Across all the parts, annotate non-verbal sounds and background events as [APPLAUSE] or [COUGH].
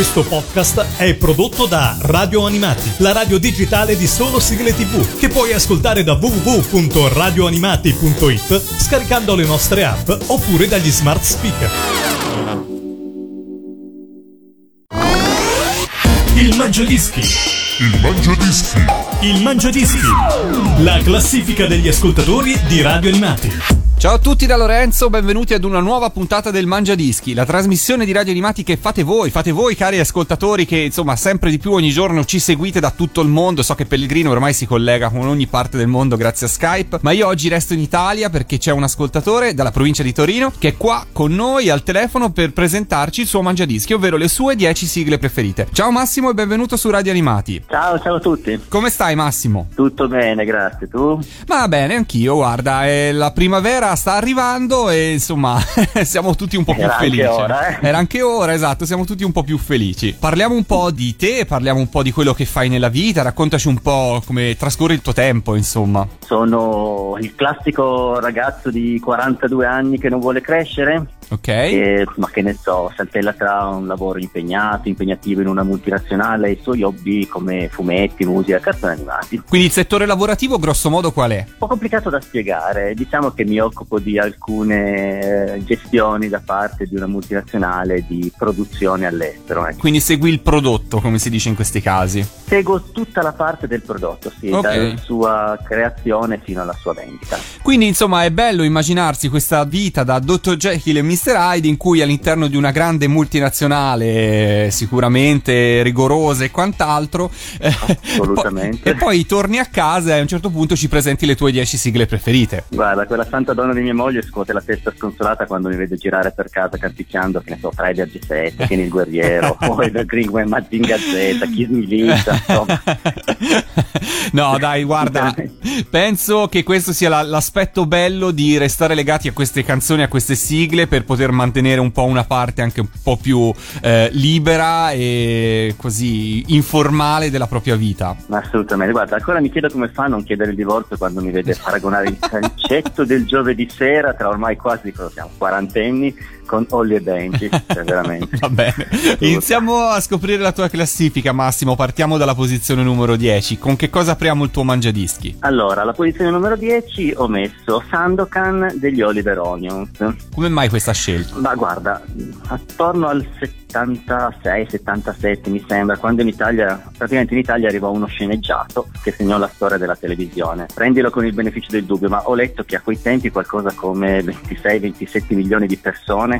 Questo podcast è prodotto da Radio Animati, la radio digitale di solo sigle tv, che puoi ascoltare da www.radioanimati.it scaricando le nostre app oppure dagli smart speaker. Il Mangiadischi. Il Mangiadischi. Il Mangiadischi. La classifica degli ascoltatori di Radio Animati. Ciao a tutti da Lorenzo, benvenuti ad una nuova puntata del Mangia Dischi, la trasmissione di radio animati che fate voi, fate voi cari ascoltatori che insomma sempre di più ogni giorno ci seguite da tutto il mondo, so che Pellegrino ormai si collega con ogni parte del mondo grazie a Skype, ma io oggi resto in Italia perché c'è un ascoltatore dalla provincia di Torino che è qua con noi al telefono per presentarci il suo Mangia Dischi, ovvero le sue 10 sigle preferite. Ciao Massimo e benvenuto su Radio Animati. Ciao, ciao a tutti. Come stai Massimo? Tutto bene, grazie. Tu? Va bene, anch'io, guarda, è la primavera sta arrivando e insomma [LAUGHS] siamo tutti un po' più Era felici. anche ora, eh? Era anche ora, esatto, siamo tutti un po' più felici. Parliamo un po' di te, parliamo un po' di quello che fai nella vita, raccontaci un po' come trascorre il tuo tempo, insomma. Sono il classico ragazzo di 42 anni che non vuole crescere, Ok? e, ma che ne so, saltella tra un lavoro impegnato, impegnativo in una multinazionale e i suoi hobby come fumetti, musica, cartoni animati. Quindi il settore lavorativo grosso modo qual è? Un po' complicato da spiegare, diciamo che mi occupo di alcune eh, gestioni da parte di una multinazionale di produzione all'estero. ecco. Quindi segui il prodotto, come si dice in questi casi. Seguo tutta la parte del prodotto, sì, Ok. dalla sua creazione fino alla sua vendita. Quindi insomma è bello immaginarsi questa vita da Dr. Jekyll e Mr. Hyde in cui all'interno di una grande multinazionale eh, sicuramente rigorosa e quant'altro eh, Assolutamente. e poi torni a casa e a un certo punto ci presenti le tue 10 sigle preferite. Guarda, quella santa donna di mia moglie scuote la testa sconsolata quando mi vede girare per casa canticchiando, che ne so, Freddy G7, Kenny il guerriero, [LAUGHS] poi The Green Man Mazinga Z, Kiss Me Lisa, insomma. [LAUGHS] no, dai, guarda, penso che questo sia la- l'aspetto bello di restare legati a queste canzoni, a queste sigle per poter mantenere un po' una parte anche un po' più eh, libera e così informale della propria vita. Assolutamente, guarda, ancora mi chiedo come fa a non chiedere il divorzio quando mi vede paragonare il [LAUGHS] calcetto del giovedì sera tra ormai quasi, siamo, quarantenni, con Ollie e Benji, [LAUGHS] cioè veramente. Va bene. Iniziamo a scoprire la tua classifica, Massimo. Partiamo dalla posizione numero 10. Con che cosa apriamo il tuo mangiadischi? Allora, alla posizione numero 10 ho messo Sandokan degli Oliver Onions. Come mai questa scelta? Ma guarda, attorno al 76-77 mi sembra, quando in Italia, praticamente in Italia arrivò uno sceneggiato che segnò la storia della televisione. Prendilo con il beneficio del dubbio, ma ho letto che a quei tempi qualcosa come 26-27 milioni di persone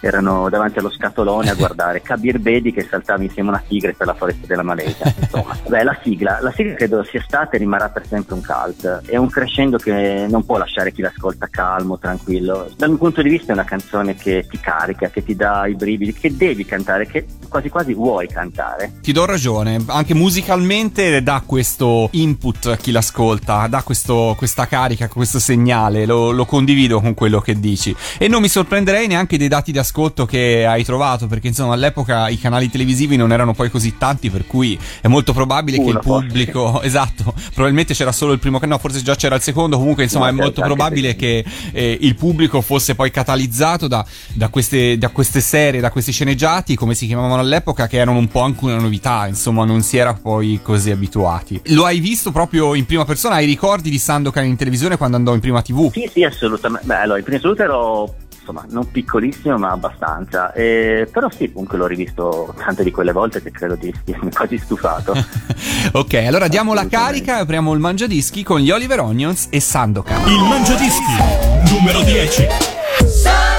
erano davanti allo scatolone a guardare Kabir Bedi che saltava insieme a una tigre per la foresta della Malesia. [LAUGHS] Insomma, beh, la sigla, la sigla credo sia stata e rimarrà per sempre un cult. È un crescendo che non può lasciare chi l'ascolta calmo, tranquillo. Dal mio punto di vista è una canzone che ti carica, che ti dà i brividi, che devi cantare, che quasi quasi vuoi cantare. Ti do ragione, anche musicalmente dà questo input a chi l'ascolta, dà questo- questa carica, questo segnale, lo, lo condivido con quello che dici. E non mi sorprenderei neanche dei dati di ascolto che hai trovato, perché insomma all'epoca i canali televisivi non erano poi così tanti, per cui è molto probabile che Uno, il pubblico, [LAUGHS] esatto, probabilmente c'era solo il primo canale, no, forse già c'era il secondo, comunque insomma No, è molto probabile che eh, il pubblico fosse poi catalizzato da, da queste, da queste serie, da questi sceneggiati, come si chiamavano all'epoca, che erano un po' anche una novità, insomma, non si era poi così abituati. Lo hai visto proprio in prima persona? Hai ricordi di Sandokan in televisione quando andò in prima TV? Sì, sì, assolutamente. Beh, allora, in prima assoluto ero insomma non piccolissimo ma abbastanza Eh, però sì comunque l'ho rivisto tante di quelle volte che credo di essermi quasi stufato [LAUGHS] ok, allora diamo la carica e apriamo il mangiadischi con gli Oliver Onions e Sandokan. Il Mangiadischi. Numero 10.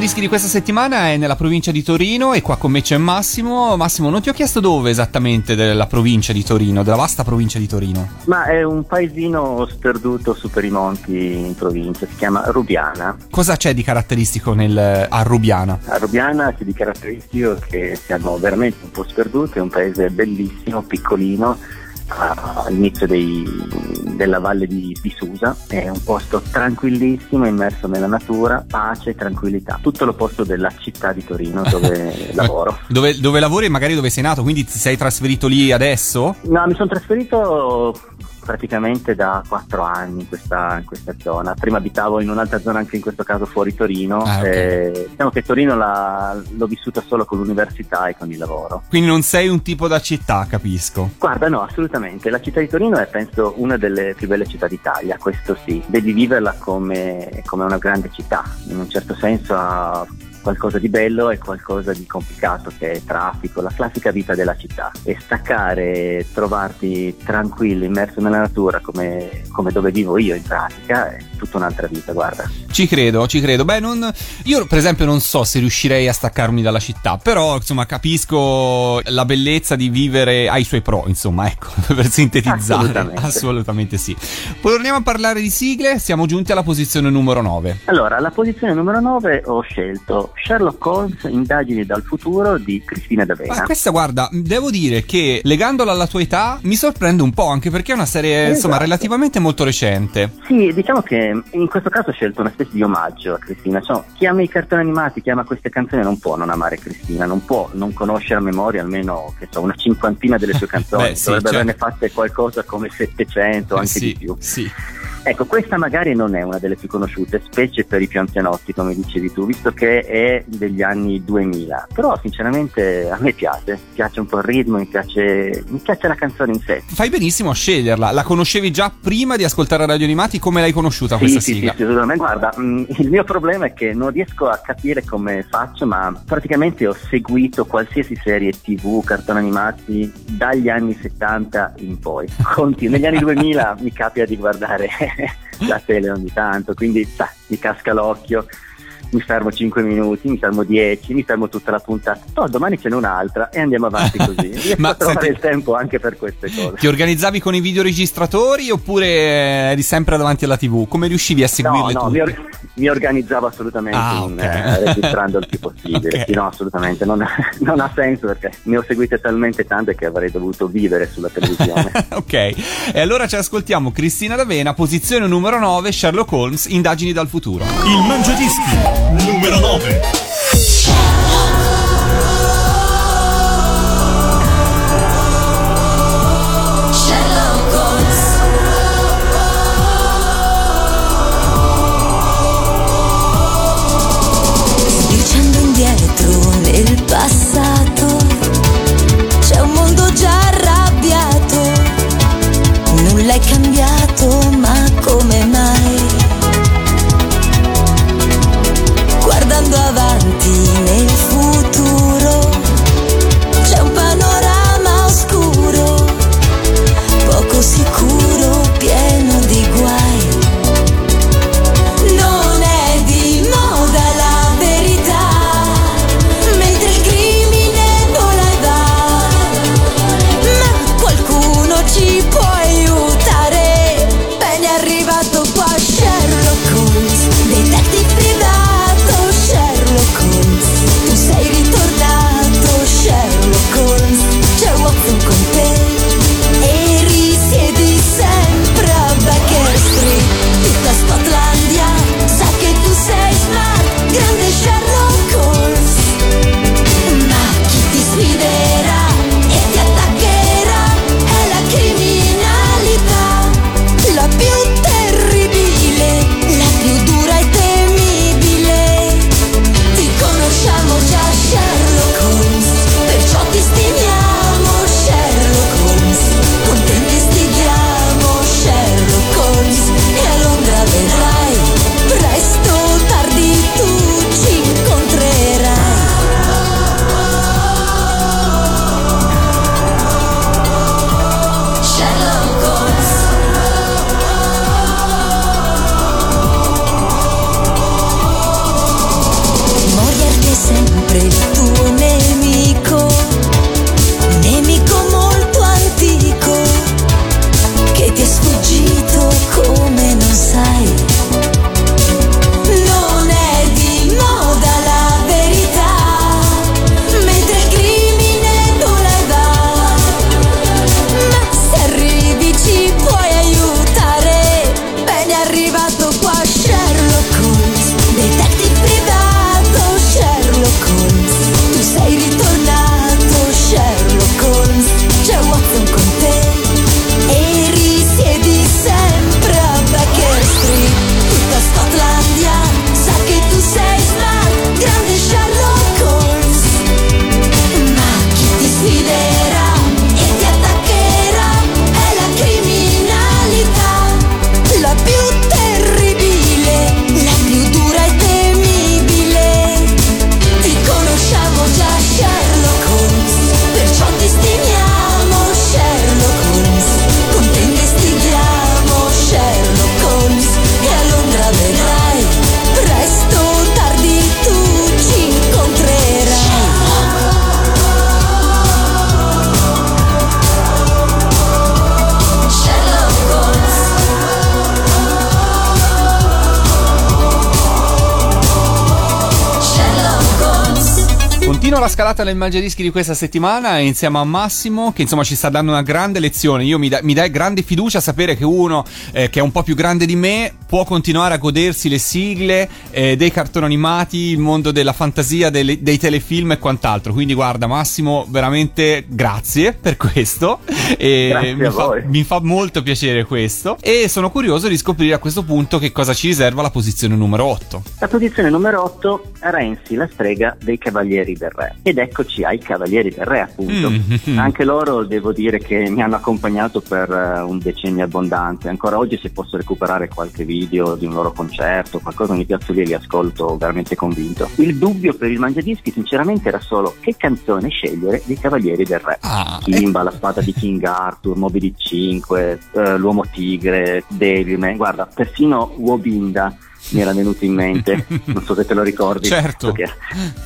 Mangiadischi di questa settimana è nella provincia di Torino e qua con me c'è Massimo. Massimo, non ti ho chiesto dove esattamente della provincia di Torino, della vasta provincia di Torino. Ma è un paesino sperduto su per i monti in provincia, si chiama Rubiana. Cosa c'è di caratteristico nel, a Rubiana? A Rubiana c'è di caratteristico che siamo veramente un po' sperduti, è un paese bellissimo, piccolino, all'inizio dei- della valle di, di Susa, è un posto tranquillissimo, immerso nella natura, pace tranquillità, tutto l'opposto della città di Torino dove [LAUGHS] lavoro. Dove, dove lavori e magari dove sei nato, quindi ti sei trasferito lì adesso? No, mi sono trasferito praticamente da quattro anni in questa, in questa zona. Prima abitavo in un'altra zona, anche in questo caso fuori Torino. Ah, ok. Eh, diciamo che Torino la- l'ho vissuta solo con l'università e con il lavoro. Quindi non sei un tipo da città, capisco. Guarda, no, assolutamente. La città di Torino è, penso, una delle più belle città d'Italia, questo sì. Devi viverla come, come una grande città. In un certo senso ha qualcosa di bello e qualcosa di complicato, che è il traffico, la classica vita della città. E staccare, trovarti tranquillo, immerso nella natura, come, come dove vivo io in pratica, è tutta un'altra vita, guarda. Ci credo, ci credo. Beh, non, io per esempio non so se riuscirei a staccarmi dalla città, però insomma capisco la bellezza di vivere, ha i suoi pro, insomma, ecco, [LAUGHS] per sintetizzare. Assolutamente. Assolutamente sì. Torniamo a parlare di sigle, siamo giunti alla posizione numero 9. Allora, alla posizione numero 9 ho scelto Sherlock Holmes, indagini dal futuro di Cristina D'Avena. Ma questa, guarda, devo dire che legandola alla tua età mi sorprende un po', anche perché è una serie, insomma, Esatto. relativamente molto recente. Sì, diciamo che in questo caso ho scelto una specie di omaggio a Cristina. Cioè, chi ama i cartoni animati, chi ama queste canzoni, non può non amare Cristina, non può non conoscere a memoria almeno che so, una cinquantina delle sue [LAUGHS] canzoni. Beh, sì, Dovrebbe certo. averne fatte qualcosa come 700, anche sì, di più. Sì. Ecco, questa magari non è una delle più conosciute, specie per i più anzianotti, come dicevi tu, visto che è degli anni 2000. Però, sinceramente, a me piace. Piace un po' il ritmo, mi piace, mi piace la canzone in sé. Fai benissimo a sceglierla. La conoscevi già prima di ascoltare Radio Animati? Come l'hai conosciuta Sì, questa sì, sì, sigla? sì, assolutamente. Guarda, mh, il mio problema è che non riesco a capire come faccio, ma praticamente ho seguito qualsiasi serie TV, cartoni animati dagli anni 70 in poi. Conti, negli anni 2000 [LAUGHS] mi capita di guardare [LAUGHS] la tele ogni tanto, quindi sa, mi casca l'occhio. Mi fermo 5 minuti, mi fermo 10, mi fermo tutta la puntata. No, domani ce n'è un'altra e andiamo avanti [LAUGHS] così. Riesco Ma a trovare senti- il tempo anche per queste cose. Ti organizzavi con i videoregistratori oppure eri sempre davanti alla TV? Come riuscivi a No, seguirle no, tutte? mi, or- mi organizzavo assolutamente Ah, in, ok. eh, registrando il più [LAUGHS] possibile. Ok. Sì, no, assolutamente, non, [LAUGHS] non ha senso perché ne ho seguite talmente tante che avrei dovuto vivere sulla televisione. ok, e allora ci ascoltiamo Cristina D'Avena, posizione numero 9, Sherlock Holmes, indagini dal futuro. Il Mangiadischi numero 9. Sherlock Holmes Dicendo indietro nel passato C'è un mondo già arrabbiato Nulla è cambiato ma come alla scalata nel Mangiadischi di questa settimana insieme a Massimo che insomma ci sta dando una grande lezione. Io mi, da- mi dai grande fiducia sapere che uno eh, che è un po' più grande di me può continuare a godersi le sigle eh, dei cartoni animati, il mondo della fantasia, delle- dei telefilm e quant'altro. Quindi guarda Massimo, veramente grazie per questo. E Grazie mi, fa, mi fa molto piacere questo. E sono curioso di scoprire a questo punto che cosa ci riserva la posizione numero 8. La posizione numero 8, Renzi, la strega dei Cavalieri del Re. Ed eccoci ai Cavalieri del Re, appunto. Mm. Anche loro devo dire che mi hanno accompagnato per eh, un decennio abbondante. Ancora oggi se posso recuperare qualche video di un loro concerto, qualcosa mi piazzo lì e li ascolto veramente convinto. Il dubbio per il Mangiadischi sinceramente era solo che canzone scegliere dei Cavalieri del Re. Ah, Kimba, la spada di King Arthur, Moby Dick 5, eh, l'uomo tigre, Devilman, guarda, persino Wobinda mi era venuto in mente, [LAUGHS] non so se te lo ricordi. Certo. Perché-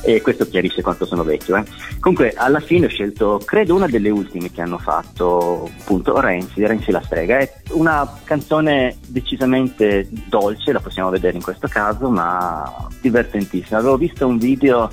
E questo chiarisce quanto sono vecchio. eh. Comunque, alla fine ho scelto, credo, una delle ultime che hanno fatto, appunto, Renzi, Renzi la strega. È una canzone decisamente dolce, la possiamo vedere in questo caso, ma divertentissima. Avevo visto un video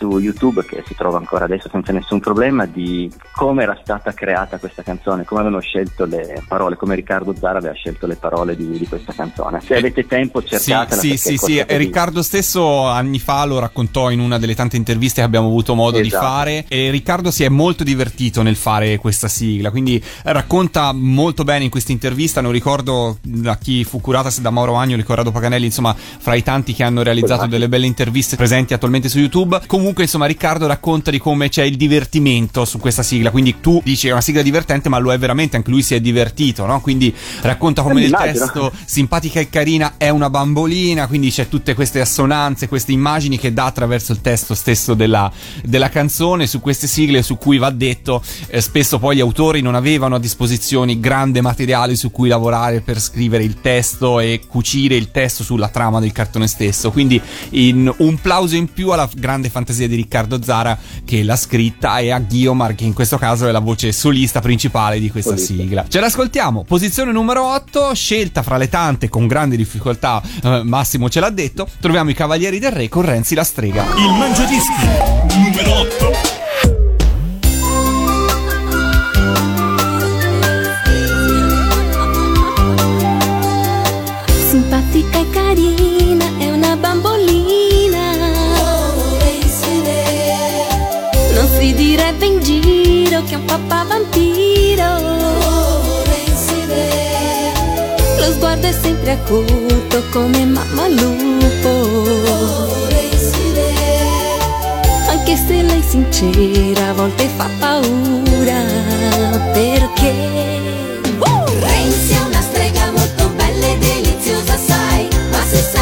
su YouTube che si trova ancora adesso senza nessun problema di come era stata creata questa canzone, come avevano scelto le parole, come Riccardo Zara aveva scelto le parole di, di questa canzone. Se avete tempo cercatela. Sì, sì, sì, sì. E di- Riccardo stesso anni fa lo raccontò in una delle tante interviste che abbiamo avuto modo di Esatto. fare e Riccardo si è molto divertito nel fare questa sigla, quindi racconta molto bene in questa intervista, non ricordo da chi fu curata, se da Mauro Agno, Riccardo Paganelli, insomma, fra i tanti che hanno realizzato Esatto. delle belle interviste presenti attualmente su YouTube. Comunque, insomma, Riccardo racconta di come c'è il divertimento su questa sigla, quindi tu dici è una sigla divertente, ma lo è veramente, anche lui si è divertito, no? Quindi racconta come Eh, nel testo simpatica e carina è una bambolina, quindi c'è tutte queste assonanze, queste immagini che dà attraverso il testo stesso della, della canzone, su queste sigle su cui va detto, eh, spesso poi gli autori non avevano a disposizione grande materiale su cui lavorare per scrivere il testo e cucire il testo sulla trama del cartone stesso, quindi in- un plauso in più alla grande fantasia di Riccardo Zara che l'ha scritta e a Guiomar che in questo caso è la voce solista principale di questa Solista. sigla. Ce l'ascoltiamo, posizione numero 8, scelta fra le tante con grandi difficoltà, eh, Massimo ce l'ha detto, troviamo i Cavalieri del Re con Renzi la strega. Il Mangiadischi numero 8. Papà vampiro. Lo sguardo è sempre acuto come mamma lupo. Anche se lei è sincera, a volte fa paura. Perché? Renzi è una strega molto bella e deliziosa, sai, ma se s'arrabbia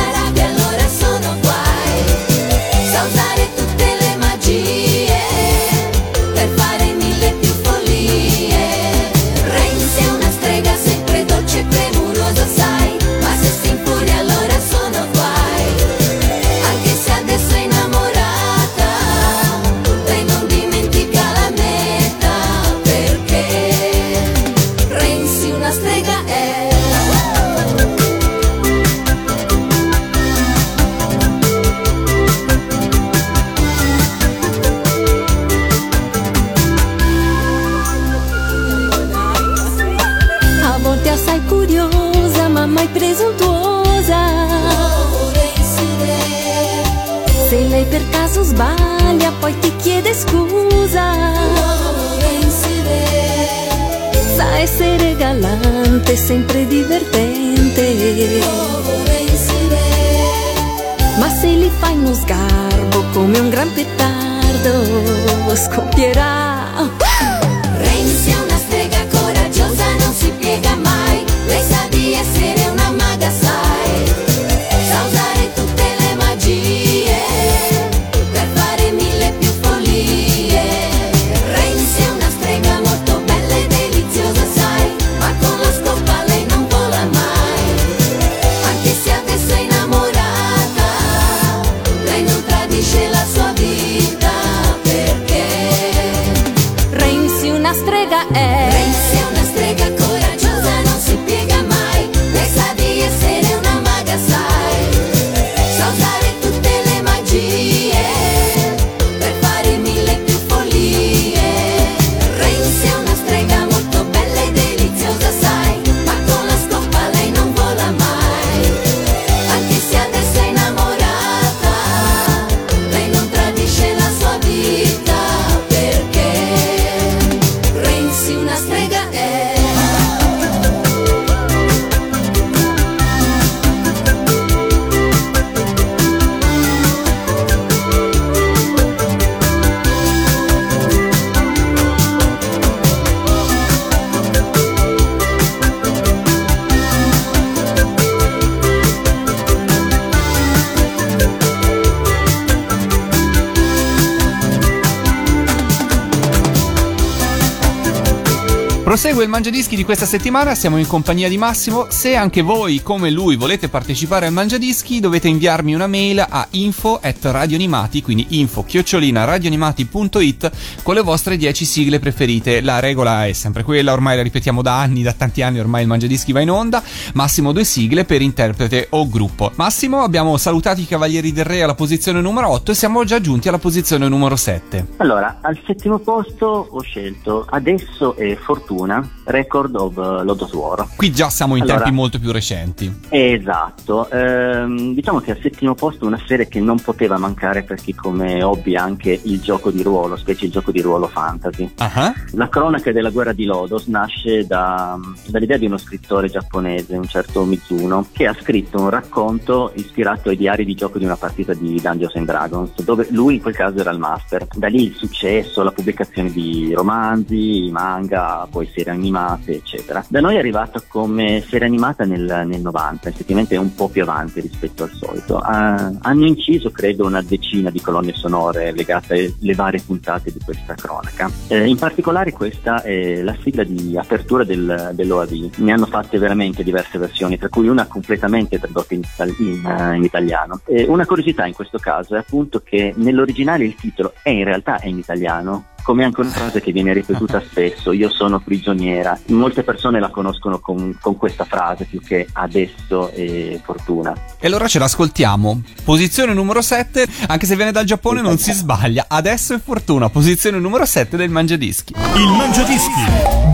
Prosegue il Mangiadischi di questa settimana, siamo in compagnia di Massimo. Se anche voi, come lui, volete partecipare al Mangiadischi, dovete inviarmi una mail a info at radioanimati, quindi info chiocciolina radioanimati.it con le vostre 10 sigle preferite. La regola è sempre quella, ormai la ripetiamo da anni, da tanti anni ormai il Mangiadischi va in onda. Massimo due sigle per interprete o gruppo. Massimo, abbiamo salutato i Cavalieri del Re alla posizione numero 8 e siamo già giunti alla posizione numero 7. Allora, al settimo posto ho scelto Adesso e Fortuna, time. Record of eh, Lodos War. Qui già siamo in Allora- tempi molto più recenti. Esatto, ehm, diciamo che al settimo posto una serie che non poteva mancare per chi come hobby ha anche il gioco di ruolo, specie il gioco di ruolo fantasy. Ah, La cronaca della guerra di Lodos nasce da- dall'idea di uno scrittore giapponese, un certo Mizuno, che ha scritto un racconto ispirato ai diari di gioco di una partita di Dungeons and Dragons, dove lui in quel caso era il master. Da lì il successo, la pubblicazione di romanzi, manga, poi serie animate, eccetera. Da noi è arrivata come serie animata nel, nel 90, effettivamente è un po' più avanti rispetto al solito. Ah, hanno inciso, credo, una decina di colonne sonore legate alle varie puntate di questa cronaca. Eh, in particolare questa è la sigla di apertura del, dell'OAV. Ne hanno fatte veramente diverse versioni, tra cui una completamente tradotta in, in, eh, in italiano. Eh, una curiosità in questo caso è appunto che nell'originale il titolo è in realtà è in italiano, come anche una frase che viene ripetuta spesso, io sono prigioniera. Molte persone la conoscono con, con questa frase più che adesso e fortuna. E allora ce l'ascoltiamo. Posizione numero 7, anche se viene dal Giappone non si sbaglia. Adesso è fortuna, posizione numero 7 del Mangiadischi. Il Mangiadischi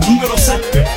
numero 7.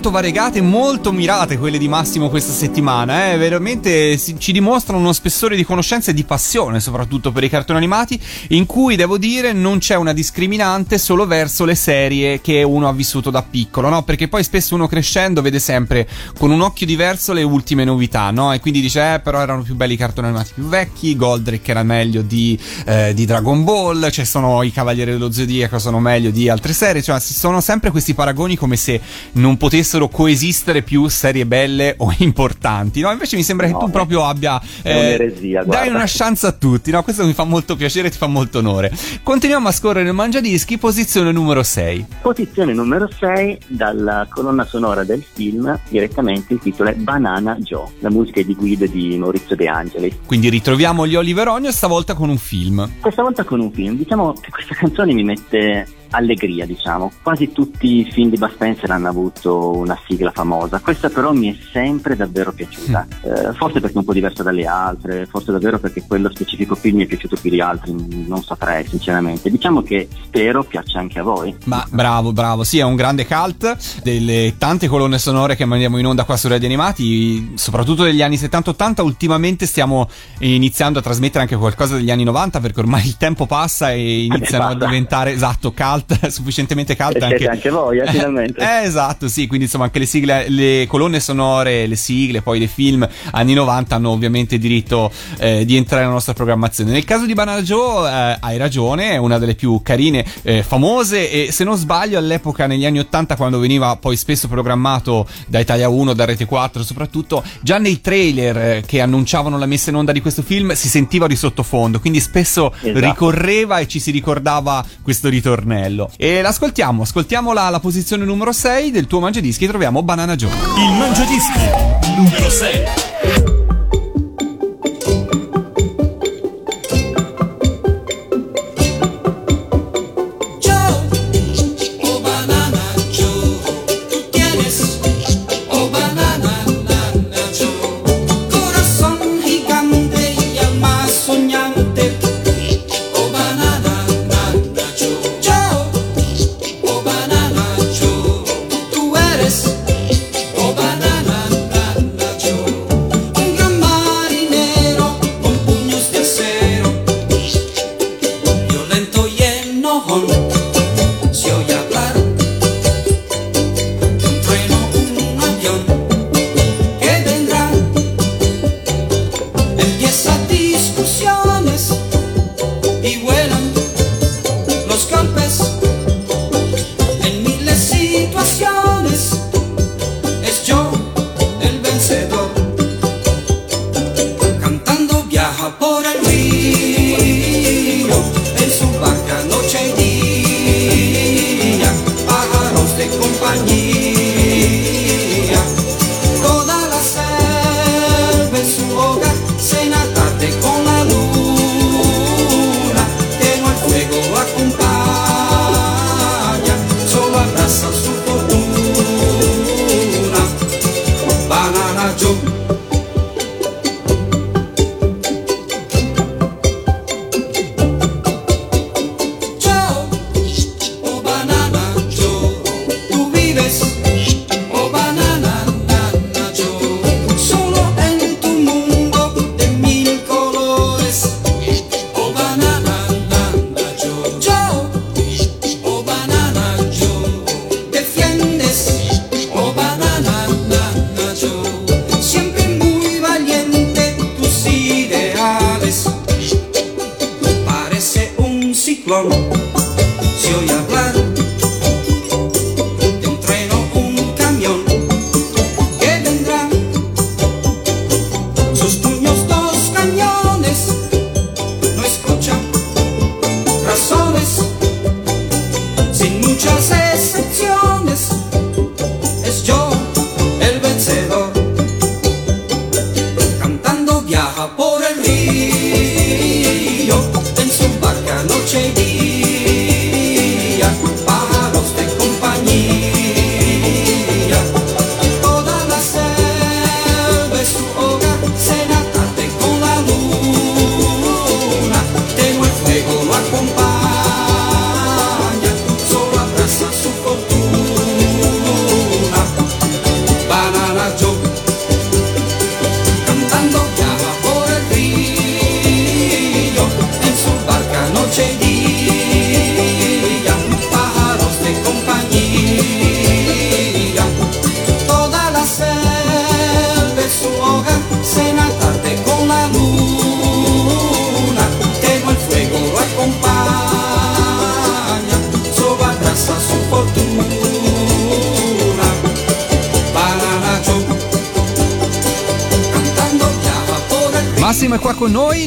Molto variegate, molto mirate quelle di Massimo questa settimana, eh? veramente ci dimostrano uno spessore di conoscenza e di passione, soprattutto per i cartoni animati, in cui devo dire non c'è una discriminante solo verso le serie che uno ha vissuto da piccolo, no? Perché poi spesso uno crescendo vede sempre con un occhio diverso le ultime novità, no? E quindi dice, eh, però erano più belli i cartoni animati più vecchi, Goldrake era meglio di, eh, di Dragon Ball, cioè sono i Cavalieri dello Zodiaco sono meglio di altre serie, cioè ci sono sempre questi paragoni come se non potessero coesistere più serie belle o [LAUGHS] importanti, no? Invece mi sembra che No, tu beh, proprio abbia un'eresia, dai guarda. una chance a tutti, no? Questo mi fa molto piacere e ti fa molto onore. Continuiamo a scorrere il mangiadischi, posizione numero 6. Posizione numero 6 dalla colonna sonora del film, direttamente il titolo è Banana Joe, la musica è di guida di Maurizio De Angelis. Quindi ritroviamo gli Oliver Ogno stavolta con un film. Questa volta con un film, diciamo che questa canzone mi mette allegria, diciamo. Quasi tutti i film di Bud Spencer hanno avuto una sigla famosa, questa però mi è sempre davvero piaciuta. Eh, forse perché è un po' diversa dalle altre, forse davvero perché quello specifico film mi è piaciuto più di altri, non saprei sinceramente. Diciamo che spero piaccia anche a voi. Ma bravo, bravo, sì, è un grande cult delle tante colonne sonore che mandiamo in onda qua su Radio Animati, soprattutto degli anni 70-80. Ultimamente stiamo iniziando a trasmettere anche qualcosa degli anni 90 perché ormai il tempo passa e [LAUGHS] iniziano a diventare esatto cult, [LAUGHS] sufficientemente cult E anche anche voi, eh, finalmente. [LAUGHS] Eh, esatto, sì, quindi insomma anche le sigle, le colonne sonore, le sigle, poi dei film anni 90 hanno ovviamente diritto eh, di entrare nella nostra programmazione. Nel caso di Banana Joe eh, hai ragione, è una delle più carine, eh, famose e se non sbaglio all'epoca negli anni 80 quando veniva poi spesso programmato da Italia 1, da Rete 4 soprattutto, già nei trailer eh, che annunciavano la messa in onda di questo film si sentiva di sottofondo, quindi spesso Esatto. ricorreva e ci si ricordava questo ritornello. E l'ascoltiamo, ascoltiamo la, la posizione numero 6 del tuo mangiadischi, troviamo Banana Joe. Il Mangiadischi numero 6.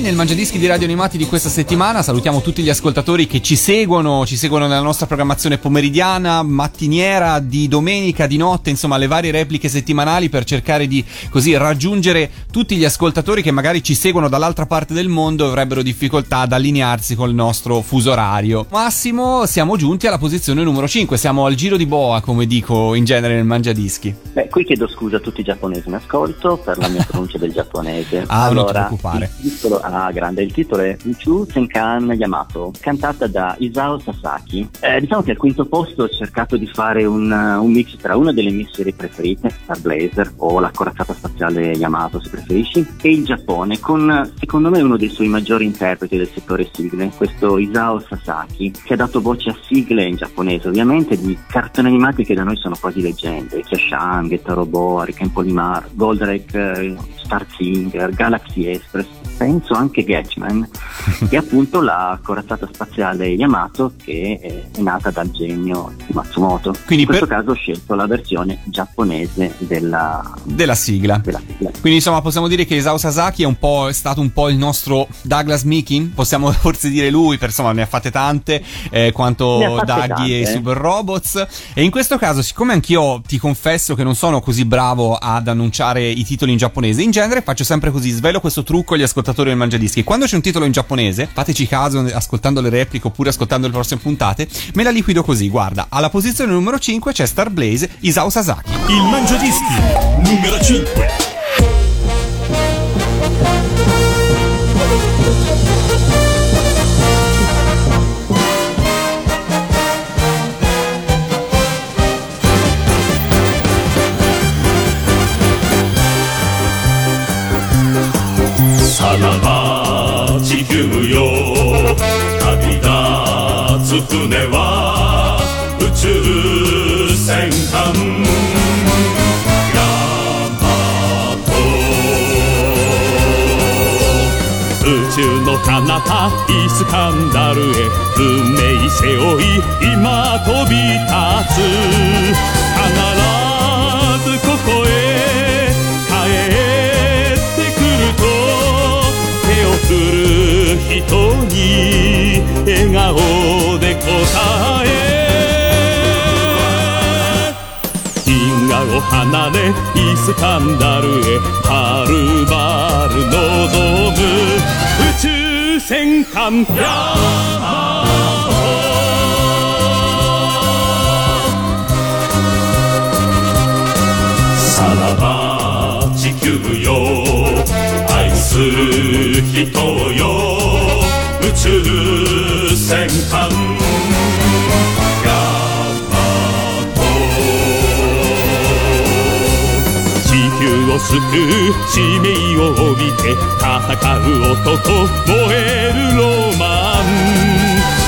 Nel Mangiadischi di Radio Animati di questa settimana. Salutiamo tutti gli ascoltatori che ci seguono, ci seguono nella nostra programmazione pomeridiana, mattiniera, di domenica, di notte, insomma le varie repliche settimanali per cercare di così raggiungere tutti gli ascoltatori che magari ci seguono dall'altra parte del mondo e avrebbero difficoltà ad allinearsi col nostro fuso orario. Massimo, siamo giunti alla posizione numero 5, siamo al giro di boa, come dico in genere nel Mangiadischi. Beh, qui chiedo scusa a tutti i giapponesi in ascolto per la mia [LAUGHS] pronuncia del giapponese. Ah, non ti allora, preoccupare. Il titolo, ah, grande, il titolo è Uchu Senkan Yamato, cantata da Isao Sasaki. Eh, diciamo che al quinto posto ho cercato di fare un, un mix tra una delle mie serie preferite, Star Blazer o la corazzata spaziale Yamato se preferisci, e il Giappone, con secondo me uno dei suoi maggiori interpreti del settore sigle, questo Isao Sasaki, che ha dato voce a sigle in giapponese ovviamente di cartoni animati che da noi sono quasi leggende, Kiashan, Getta Robot, Riken Polimar, Goldrake, eh, Star Singer, Galaxy Express, penso anche Gatchman, [LAUGHS] e appunto la corazzata spaziale Yamato che è, è nata dal genio di Matsumoto. Quindi in questo per- caso ho scelto la versione giapponese della, Della sigla. della sigla. Quindi insomma possiamo dire che Isao Sasaki è, un po', è stato un po' il nostro Douglas Meekin, possiamo [LAUGHS] forse dire lui, per insomma ne ha fatte tante, eh, quanto Daggy e i. Super Robots. E in questo caso, siccome anch'io ti confesso che non sono così bravo ad annunciare i titoli in giapponese, in genere faccio sempre così, svelo questo trucco agli ascoltatori del Mangiadischi. Quando c'è un titolo in giapponese, fateci caso ascoltando le repliche oppure ascoltando le prossime puntate, me la liquido così, guarda, alla posizione numero 5 c'è Star Blaze Isao Sasaki. Il Mangiadischi numero 5. さの彼方イスカンダルへ運命背負い今飛び立つ必ずここへ帰ってくると手を振る人に笑顔で答え銀河を離れイスカンダルへはるばる望む宇宙戦艦球を救う使命を帯びて戦う。男燃えるロマン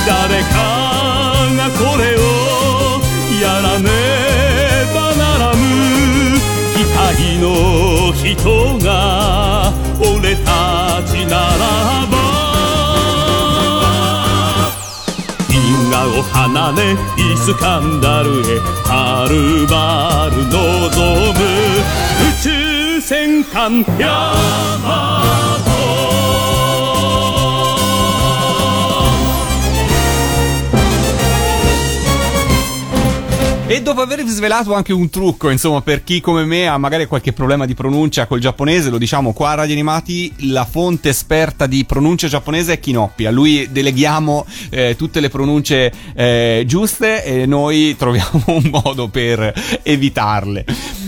誰かがこれをやらねばならぬ。機械の人が俺たちならば。銀河を離れイスカンダルへはるばる望む。戦艦ヤマト dopo avervi svelato anche un trucco, insomma, per chi come me ha magari qualche problema di pronuncia col giapponese, lo diciamo qua a Radio Animati, la fonte esperta di pronuncia giapponese è Kinoppi. A lui deleghiamo eh, tutte le pronunce eh, giuste e noi [LAUGHS] troviamo un modo per evitarle.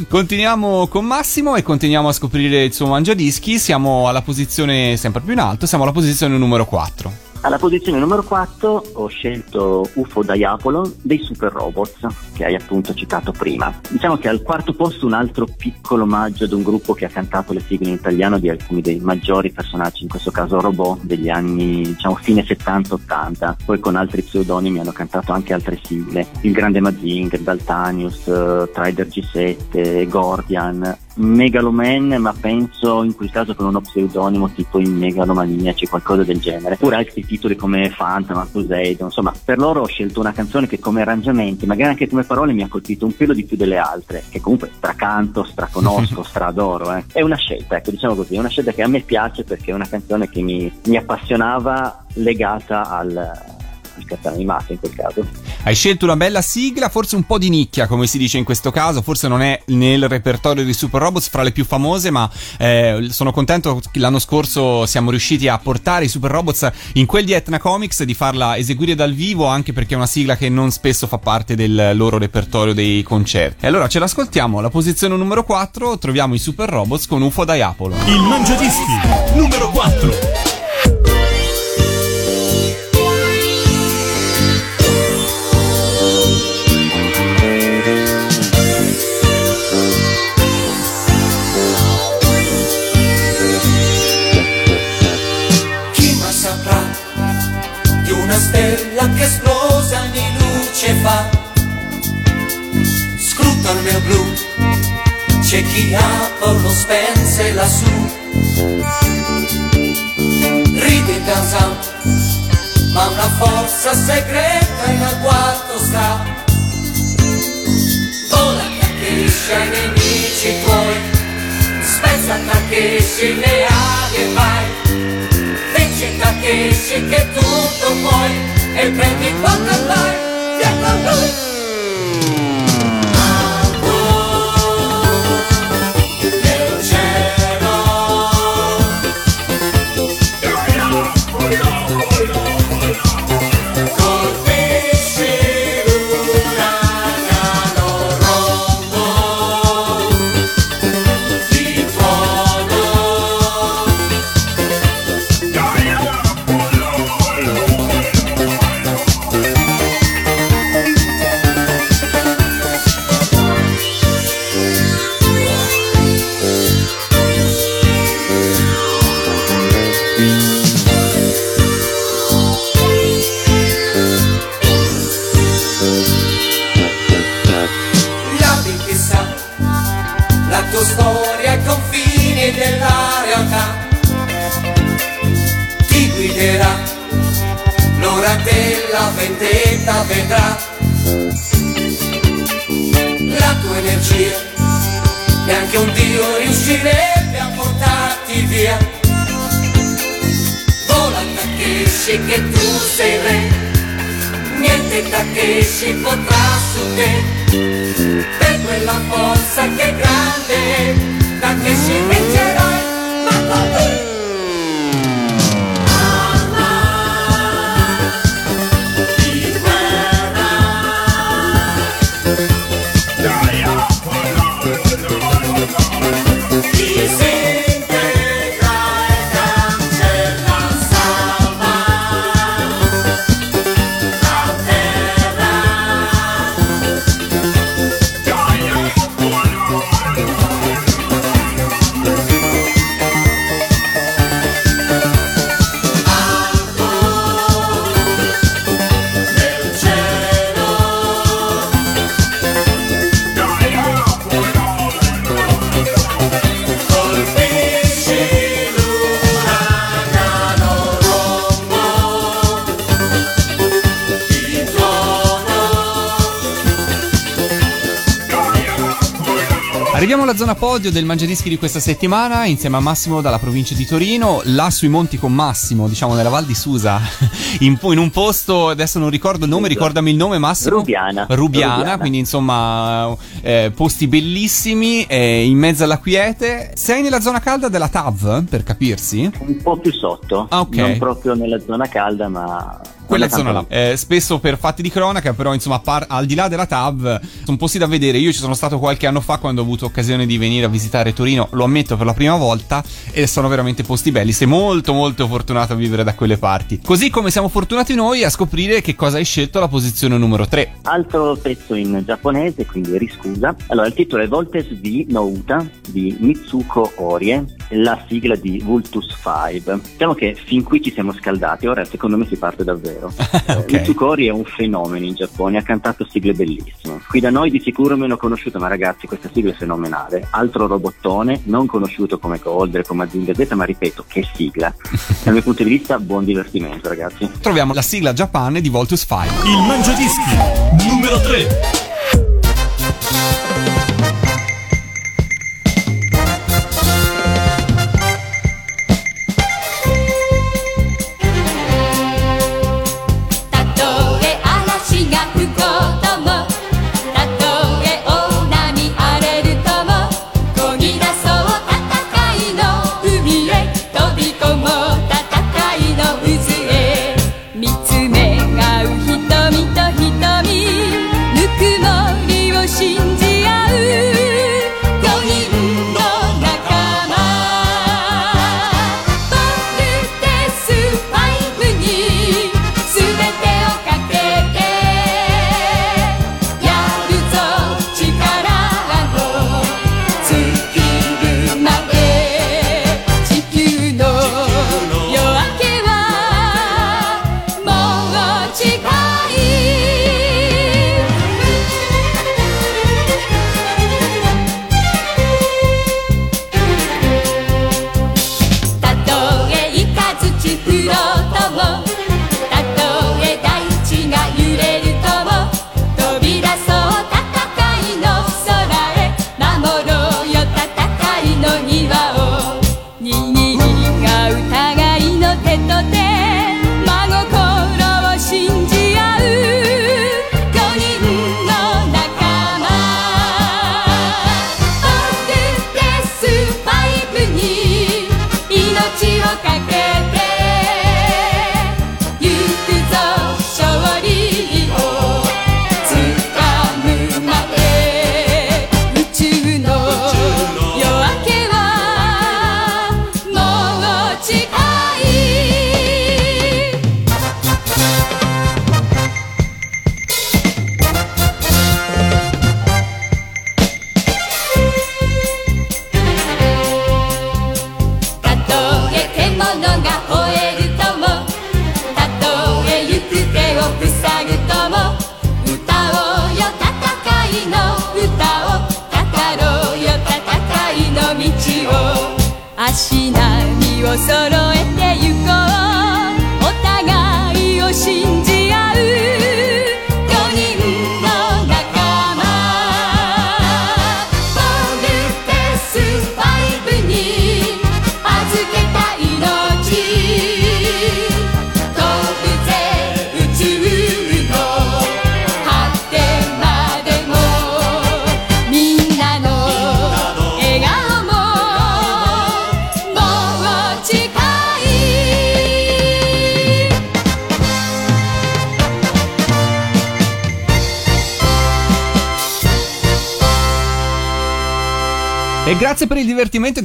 Continuiamo con Massimo e continuiamo a scoprire il suo mangiadischi. Siamo alla posizione sempre più in alto, siamo alla posizione numero 4. Alla posizione numero 4 ho scelto UFO Diapolo dei Super Robots, che hai appunto citato prima. Diciamo che al quarto posto un altro piccolo omaggio ad un gruppo che ha cantato le sigle in italiano di alcuni dei maggiori personaggi, in questo caso robot, degli anni diciamo fine 70-80. Poi con altri pseudonimi hanno cantato anche altre sigle, il Grande Mazinger, Daltanius, eh, Trider G7, Gordian Megaloman, ma penso in quel caso con uno pseudonimo tipo in Megalomaniaci, qualcosa del genere. Oppure altri titoli come Phantom, Poseidon, insomma, per loro ho scelto una canzone che come arrangiamenti, magari anche come parole, mi ha colpito un pelo di più delle altre, che comunque stracanto, straconosco, [LAUGHS] stradoro. Eh. È una scelta, ecco, diciamo così, è una scelta che a me piace perché è una canzone che mi, mi appassionava legata al, al cartone animato in quel caso. Hai scelto una bella sigla, forse un po' di nicchia, come si dice in questo caso, forse non è nel repertorio di Super Robots fra le più famose, ma eh, sono contento che l'anno scorso siamo riusciti a portare i Super Robots in quel di Etna Comics, di farla eseguire dal vivo, anche perché è una sigla che non spesso fa parte del loro repertorio dei concerti. E allora ce l'ascoltiamo, alla posizione numero 4 troviamo i Super Robots con UFO Diapolo. Il Mangiadischi numero 4. Mio blu, c'è chi Apollo spense lassù. Ride Tarzan, ma una forza segreta in agguato sta. Vola Takeshi ai nemici tuoi, spezza Takeshi le ali vai. Vinci Takeshi che tutto puoi e prendi quanto vai, via con lui. Podio del Mangiadischi di questa settimana insieme a Massimo dalla provincia di Torino, là sui monti con Massimo, diciamo nella Val di Susa, [LAUGHS] in, in un posto, adesso non ricordo il nome, ricordami il nome Massimo. Rubiana. Rubiana, Rubiana. quindi insomma eh, posti bellissimi, eh, in mezzo alla quiete. Sei nella zona calda della TAV, per capirsi? Un po' più sotto, Ah, ok. non proprio nella zona calda, ma Quella zona là. Eh, spesso per fatti di cronaca, però insomma, par- al di là della TAV, sono posti da vedere. Io ci sono stato qualche anno fa quando ho avuto occasione di venire a visitare Torino, lo ammetto per la prima volta, e sono veramente posti belli. Sei molto molto fortunato a vivere da quelle parti. Così come siamo fortunati noi a scoprire che cosa hai scelto alla posizione numero 3. Altro pezzo in giapponese, quindi riscusa. Allora, il titolo è Voltes V Nouta di Mitsuko Orie, la sigla di Vultus 5. Diciamo che fin qui ci siamo scaldati, ora secondo me si parte davvero. Davvero. [LAUGHS] Ok. Eh, Mitsukori è un fenomeno in Giappone, ha cantato sigle bellissime. Qui da noi di sicuro meno conosciuto, ma ragazzi questa sigla è fenomenale. Altro robottone, non conosciuto come Golder, come Azienda Z, ma ripeto, che sigla. [LAUGHS] Dal mio punto di vista, buon divertimento ragazzi. Troviamo la sigla Japan di Voltus 5. Il Mangiadischi numero 3.「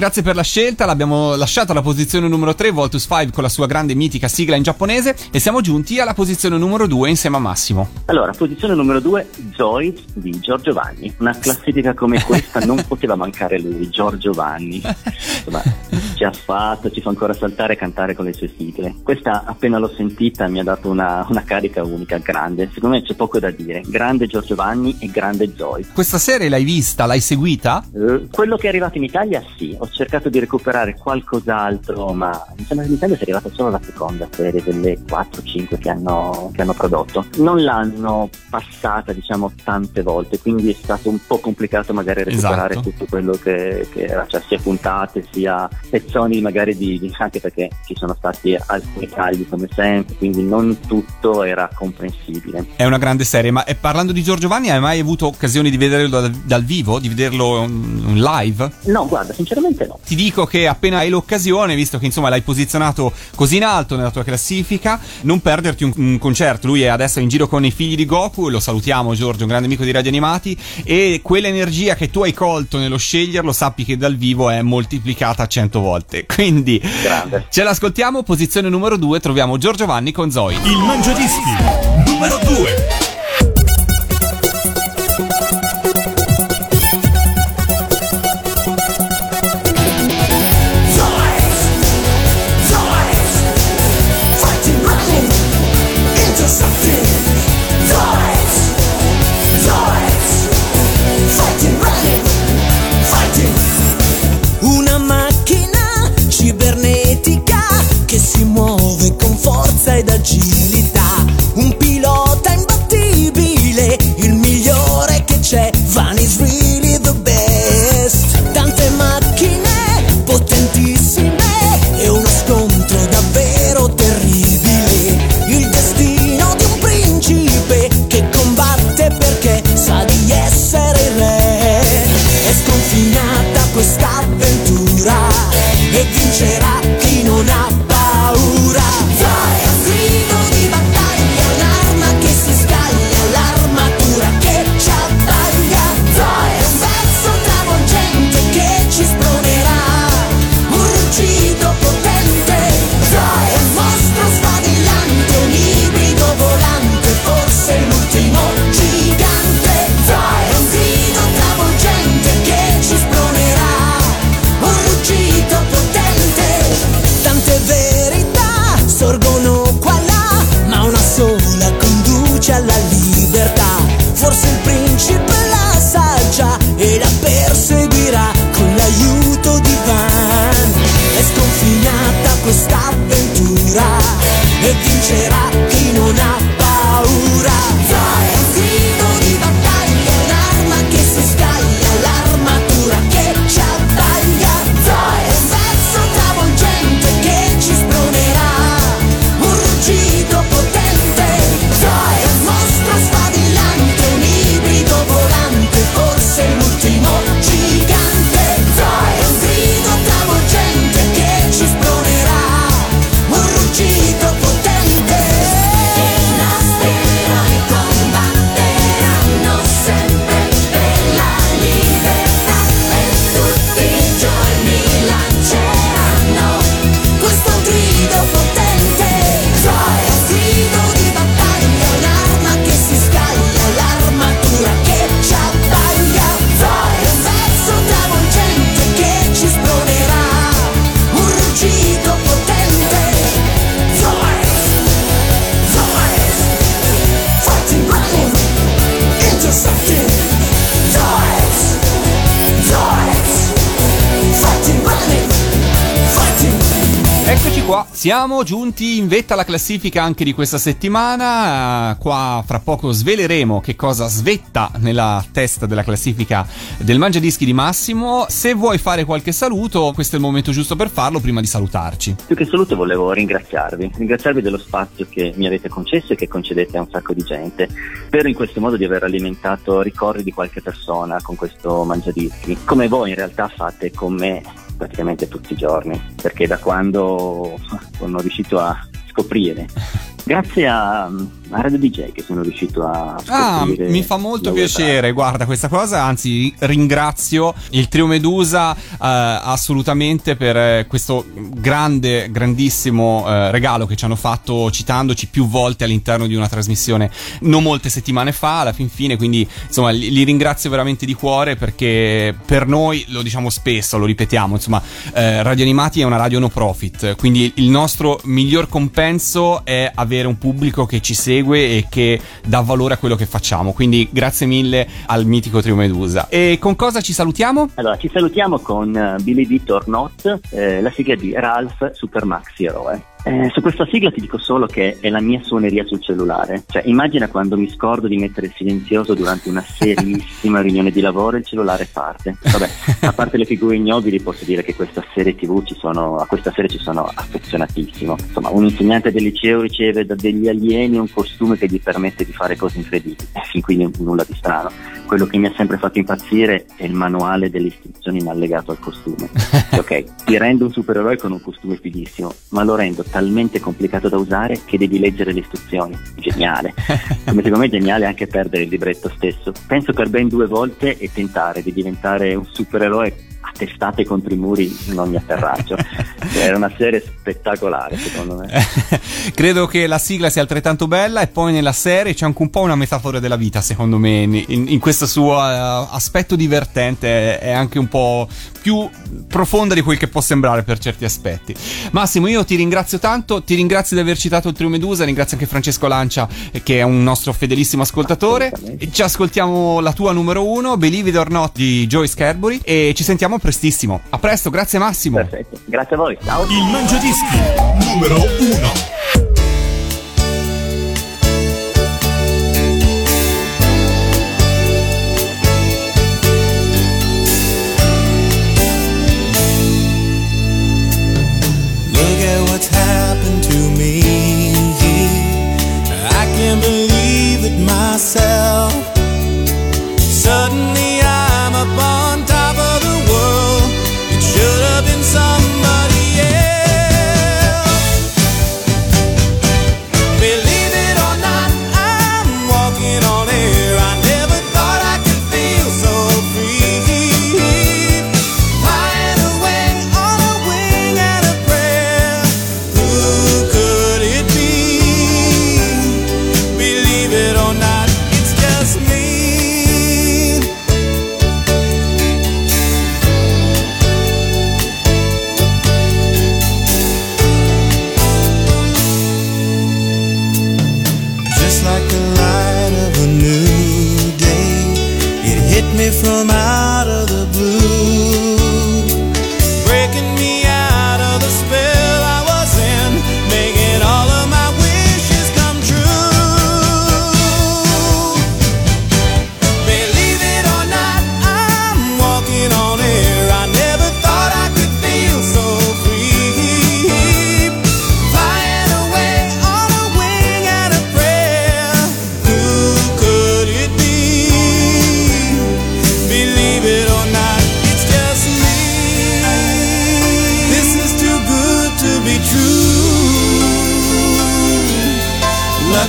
grazie per la scelta. L'abbiamo lasciata alla posizione numero 3, Voltus 5 con la sua grande mitica sigla in giapponese e siamo giunti alla posizione numero 2 insieme a Massimo. Allora, posizione numero 2, Zoid di Giorgio Vanni. Una classifica come [LAUGHS] questa non poteva mancare lui, Giorgio Vanni. [LAUGHS] Insomma, ci ha fatto, ci fa ancora saltare e cantare con le sue sigle. Questa, appena l'ho sentita, mi ha dato una, una carica unica, grande. Secondo me c'è poco da dire. Grande Giorgio Vanni e grande Zoid. Questa serie l'hai vista? L'hai seguita? Eh, quello che è arrivato in Italia sì, ho cercato di recuperare qualcos'altro, ma mi sembra che in Italia sia arrivata solo la seconda serie delle 4-5 che hanno, che hanno prodotto. Non l'hanno passata, diciamo, tante volte, quindi è stato un po' complicato magari recuperare Esatto. tutto quello che, che era, cioè sia puntate, sia pezzoni magari di, di- anche perché ci sono stati alcuni tagli come sempre, quindi non tutto era comprensibile. È una grande serie, ma parlando di Giorgio Vanni, hai mai avuto occasione di vederlo dal, dal vivo, di vederlo live? No, guarda, sinceramente no. Ti dico che appena hai l'occasione, visto che insomma l'hai posizionato così in alto nella tua classifica, non perderti un, un concerto. Lui è adesso in giro con i figli di Goku, lo salutiamo Giorgio, un grande amico di Radio Animati, e quell'energia che tu hai colto nello sceglierlo, sappi che dal vivo è moltiplicata a 100 volte. [LAUGHS] Quindi Grande. ce l'ascoltiamo, posizione numero 2, troviamo Giorgio Vanni con Zoe. Il Mangiadischi numero 2. Siamo giunti in vetta alla classifica anche di questa settimana. Qua fra poco sveleremo che cosa svetta nella testa della classifica del Mangiadischi di Massimo. Se vuoi fare qualche saluto, questo è il momento giusto per farlo prima di salutarci. Più che saluto volevo ringraziarvi, ringraziarvi dello spazio che mi avete concesso e che concedete a un sacco di gente. Spero in questo modo di aver alimentato ricordi di qualche persona con questo mangiadischi, come voi in realtà fate con me praticamente tutti i giorni, perché da quando [LAUGHS] sono riuscito a scoprire, grazie a, a Radio DJ che sono riuscito a Ah, mi fa molto piacere, guarda questa cosa, anzi ringrazio il trio Medusa eh, assolutamente per eh, questo grande, grandissimo eh, regalo che ci hanno fatto citandoci più volte all'interno di una trasmissione non molte settimane fa, alla fin fine, quindi insomma li, li ringrazio veramente di cuore perché per noi, lo diciamo spesso, lo ripetiamo, insomma eh, Radio Animati è una radio no profit, quindi il nostro miglior compenso è avere un pubblico che ci segue e che dà valore a quello che facciamo, quindi grazie mille al mitico trio Medusa. E con cosa ci salutiamo? Allora, ci salutiamo con eh, Billy D. or Not, eh, la sigla di Ralph Super Maxi Eroe. Eh, su questa sigla ti dico solo che è la mia suoneria sul cellulare. Cioè, immagina quando mi scordo di mettere il silenzioso durante una serissima [LAUGHS] riunione di lavoro e il cellulare parte. Vabbè, a parte le figure ignobili, posso dire che questa serie TV ci sono, a questa serie ci sono affezionatissimo. Insomma, un insegnante del liceo riceve da degli alieni un costume che gli permette di fare cose incredibili. E fin qui n- nulla di strano. Quello che mi ha sempre fatto impazzire è il manuale delle istruzioni in allegato al costume. [LAUGHS] ok, ti rendo un supereroe con un costume fighissimo, ma lo rendo talmente complicato da usare che devi leggere le istruzioni. Geniale. [LAUGHS] Come secondo me è geniale anche perdere il libretto stesso. Penso per ben due volte e tentare di diventare un supereroe a testate contro i muri in ogni atterraggio. [LAUGHS] Era una serie spettacolare, secondo me. [LAUGHS] Credo che la sigla sia altrettanto bella e poi nella serie c'è anche un po' una metafora della vita, secondo me, in, in- questo suo eh, aspetto divertente, è, anche un po' più profonda di quel che può sembrare per certi aspetti. Massimo, io ti ringrazio tanto, ti ringrazio di aver citato il Trio Medusa, ringrazio anche Francesco Lancia eh, che è un nostro fedelissimo ascoltatore. Ci ascoltiamo la tua numero uno, Believe It or Not di Joyce Carbury e ci sentiamo prestissimo. A presto, grazie Massimo. Perfetto. Grazie a voi. Ciao. Il Mangiadischi numero 1.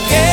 que